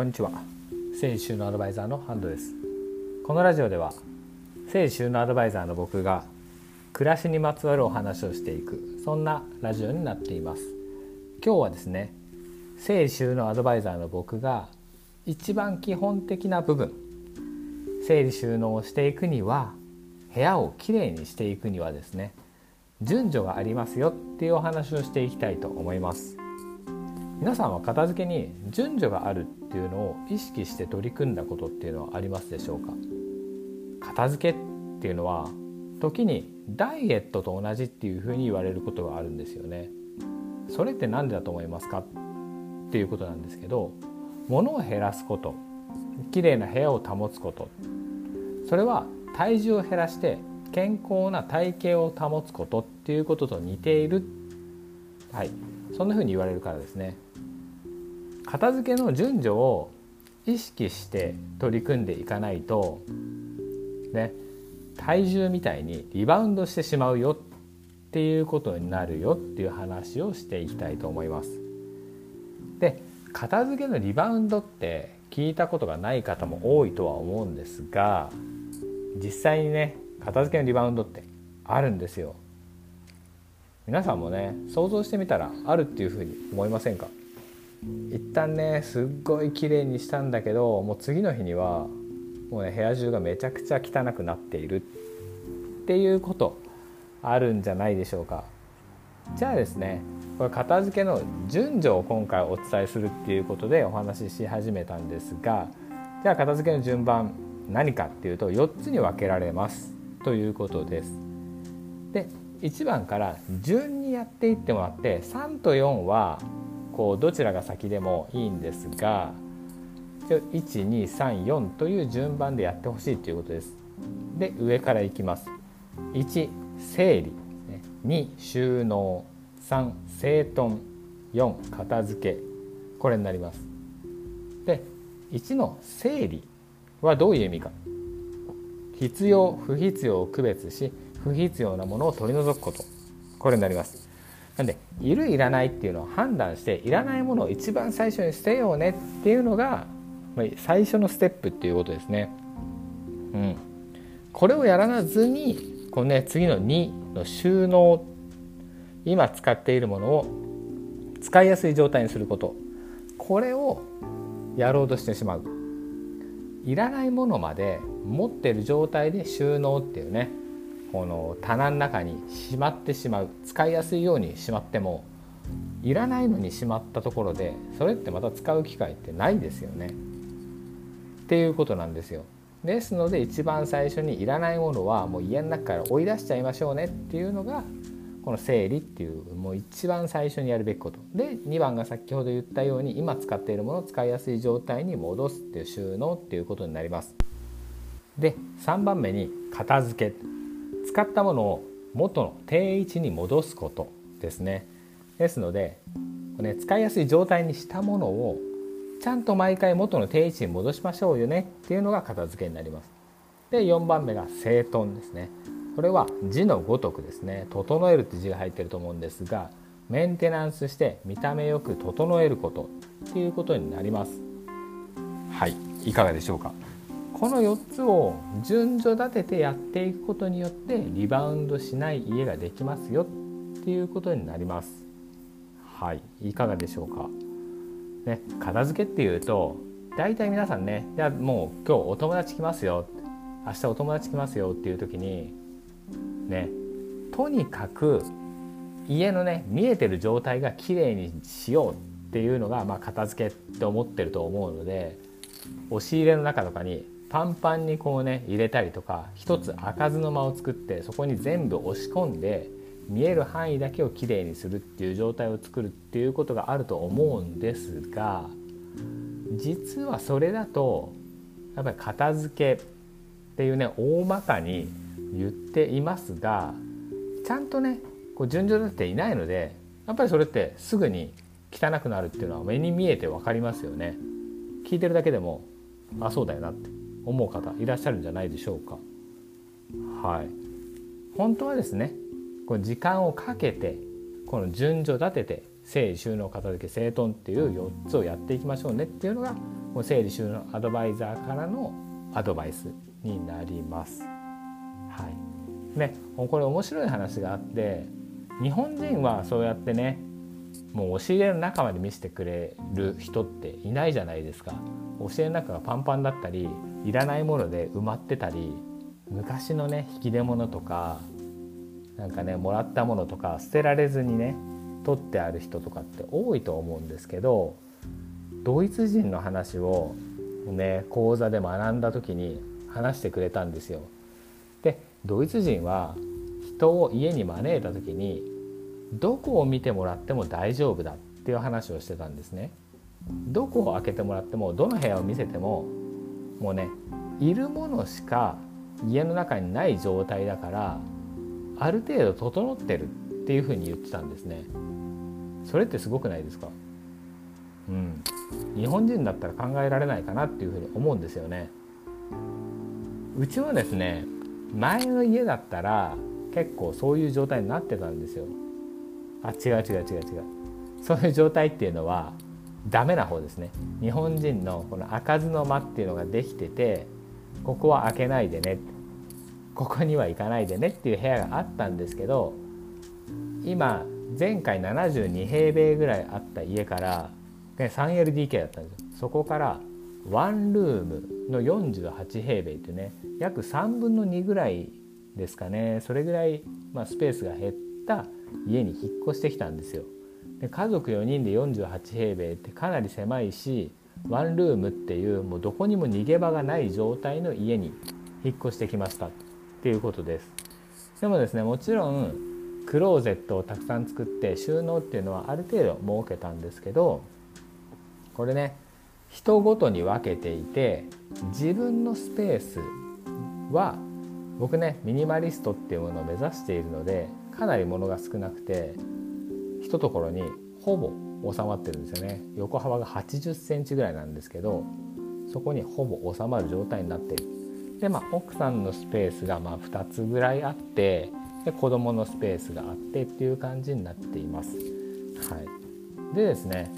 こんにちは。整理収納アドバイザーのハンドです。このラジオでは整理収納アドバイザーの僕が暮らしにまつわるお話をしていくそんなラジオになっています。今日はですね整理収納アドバイザーの僕が一番基本的な部分整理収納をしていくには部屋をきれいにしていくにはですね順序がありますよっていうお話をしていきたいと思います。皆さんは片付けに順序があるっていうのを意識して取り組んだことっていうのはありますでしょうか？片付けっていうのは時にダイエットと同じっていうふうに言われることがあるんですよね。それって何でだと思いますか？っていうことなんですけど物を減らすこときれいな部屋を保つことそれは体重を減らして健康な体型を保つことっていうことと似ている。はい。そんなふうに言われるからですね。片付けの順序を意識して取り組んでいかないとね体重みたいにリバウンドしてしまうよっていうことになるよっていう話をしていきたいと思います。で片付けのリバウンドって聞いたことがない方も多いとは思うんですが実際にね片付けのリバウンドってあるんですよ。皆さんもね想像してみたらあるっていうふうに思いませんか？一旦ねすっごい綺麗にしたんだけどもう次の日にはもうね部屋中がめちゃくちゃ汚くなっているっていうことあるんじゃないでしょうかじゃあですねこれ片付けの順序を今回お伝えするっていうことでお話しし始めたんですがじゃあ片付けの順番何かっていうと4つに分けられますということです。で1番から順にやっていってもらって3と4はこうどちらが先でもいいんですが1234という順番でやってほしいということです。で上からいきます。1整理。2収納。3整頓。4片付け。これになります。で1の整理はどういう意味か。必要不必要を区別し不必要なものを取り除くこと。これになります。なんでいるいらないっていうのを判断していらないものを一番最初に捨てようねっていうのが最初のステップっていうことですね。うん、これをやらずにこの、ね、次の2の収納今使っているものを使いやすい状態にすること。これをやろうとしてしまう。いらないものまで持ってる状態で収納っていうね。この棚の中にしまってしまう使いやすいようにしまってもいらないのにしまったところでそれってまた使う機会ってないですよね。っていうことなんですよ。ですので一番最初にいらないものはもう家の中から追い出しちゃいましょうねっていうのがこの整理っていうもう一番最初にやるべきことで2番が先ほど言ったように今使っているものを使いやすい状態に戻すっていう収納っていうことになります。で3番目に片付け使ったものを元の定位置に戻すことですね。ですので、ね、使いやすい状態にしたものをちゃんと毎回元の定位置に戻しましょうよねっていうのが片付けになります。で4番目が整頓ですね。これは字のごとくですね。整えるって字が入ってると思うんですがメンテナンスして見た目よく整えることっていうことになります。はいいかがでしょうか？この4つを順序立ててやっていくことによってリバウンドしない家ができますよっていうことになります。はいいかがでしょうか？ね、片付けっていうと大体皆さんねじゃもう今日お友達来ますよ明日お友達来ますよっていう時にねとにかく家のね見えてる状態がきれいにしようっていうのが、まあ、片付けって思ってると思うので押し入れの中とかにパンパンにこうね入れたりとか一つ開かずの間を作ってそこに全部押し込んで見える範囲だけをきれいにするっていう状態を作るっていうことがあると思うんですが実はそれだとやっぱり片付けっていうね大まかに言っていますがちゃんとねこう順序立っていないのでやっぱりそれってすぐに汚くなるっていうのは目に見えて分かりますよね。聞いてるだけでもあそうだよなって思う方いらっしゃるんじゃないでしょうか。はい、本当はですねこの時間をかけてこの順序立てて整理収納片付け整頓っていう4つをやっていきましょうねっていうのがもう整理収納アドバイザーからのアドバイスになります。はいね、これ面白い話があって日本人はそうやってねもう押し入れの中まで見せてくれる人っていないじゃないですか押し入れの中がパンパンだったりいらないもので埋まってたり昔のね引き出物とかなんかねもらったものとか捨てられずにね取ってある人とかって多いと思うんですけどドイツ人の話をね講座で学んだ時に話してくれたんですよ。でドイツ人は人を家に招いた時にどこを見てもらっても大丈夫だっていう話をしてたんですね。どこを開けてもらってもどの部屋を見せてももうねいるものしか家の中にない状態だからある程度整ってるっていうふうに言ってたんですね。それってすごくないですか？うん、日本人だったら考えられないかなっていうふうに思うんですよね。うちはですね前の家だったら結構そういう状態になってたんですよ。あ違う違う違う違う。そういう状態っていうのはダメな方ですね。日本人のこの開かずの間っていうのができててここは開けないでね。ここには行かないでねっていう部屋があったんですけど今前回72平米ぐらいあった家からね、3LDK だったんですよ。そこからワンルームの48平米ってね約3分の2ぐらいですかね。それぐらい、まあ、スペースが減った家に引っ越してきたんですよ。で家族4人で48平米ってかなり狭いしワンルームっていうもうどこにも逃げ場がない状態の家に引っ越してきましたっていうことです。でもですねもちろんクローゼットをたくさん作って収納っていうのはある程度設けたんですけどこれね人ごとに分けていて自分のスペースは僕ねミニマリストっていうものを目指しているのでかなり物が少なくて一とところにほぼ収まってるんですよね。横幅が80センチぐらいなんですけどそこにほぼ収まる状態になっている。でまあ奥さんのスペースがまあ2つぐらいあってで子供のスペースがあってっていう感じになっています。はい、でですね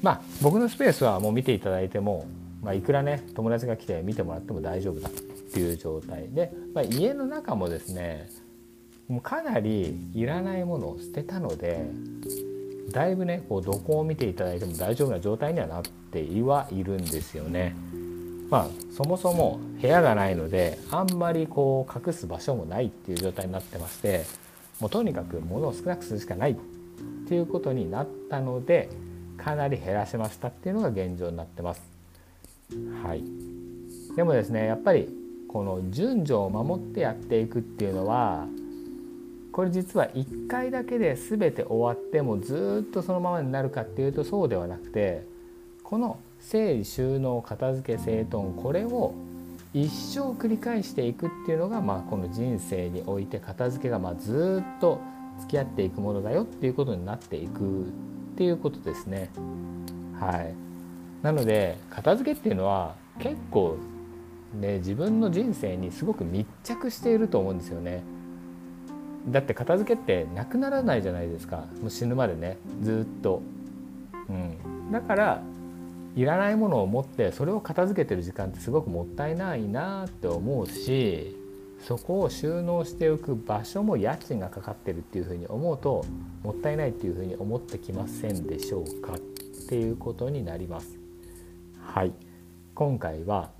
まあ僕のスペースはもう見ていただいても、まあ、いくらね友達が来て見てもらっても大丈夫だ。っていう状態で、まあ、家の中もですねもうかなりいらないものを捨てたのでだいぶねこうどこを見ていただいても大丈夫な状態にはなってはいるんですよね。まあそもそも部屋がないのであんまりこう隠す場所もないっていう状態になってましてもうとにかく物を少なくするしかないっていうことになったのでかなり減らしましたっていうのが現状になってます。はい、でもですねやっぱりこの順序を守ってやっていくっていうのはこれ実は1回だけで全て終わってもずっとそのままになるかっていうとそうではなくてこの整理収納片付け整頓これを一生繰り返していくっていうのが、まあ、この人生において片付けがまずっと付き合っていくものだよっていうことになっていくっていうことですね。はい、なので片付けっていうのは結構ね自分の人生にすごく密着していると思うんですよね。だって片付けってなくならないじゃないですかもう死ぬまでねずっと。うん、だからいらないものを持ってそれを片付けてる時間ってすごくもったいないなって思うしそこを収納しておく場所も家賃がかかってるっていうふうに思うともったいないっていうふうに思ってきませんでしょうかっていうことになります。はい今回は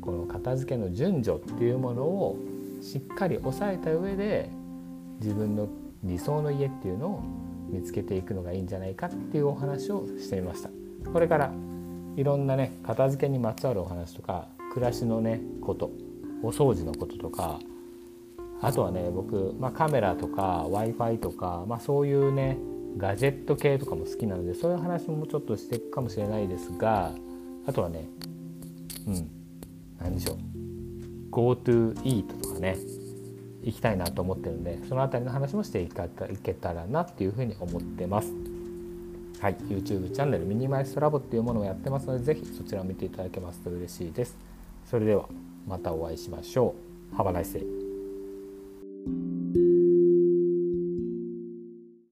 この片付けの順序っていうものをしっかり押さえた上で自分の理想の家っていうのを見つけていくのがいいんじゃないかっていうお話をしてみました。これからいろんなね片付けにまつわるお話とか暮らしのねことお掃除のこととかあとはね僕、まあ、カメラとか w i f i とか、まあ、そういうねガジェット系とかも好きなのでそういう話もちょっとしていくかもしれないですがあとはねうん何でしょう GoToEat とかね行きたいなと思ってるんでその辺りの話もしていけたらなっていうふうに思ってます。はい、YouTube チャンネルミニマリストラボっていうものをやってますのでぜひそちらを見ていただけますと嬉しいです。それではまたお会いしましょう。Have a nice day.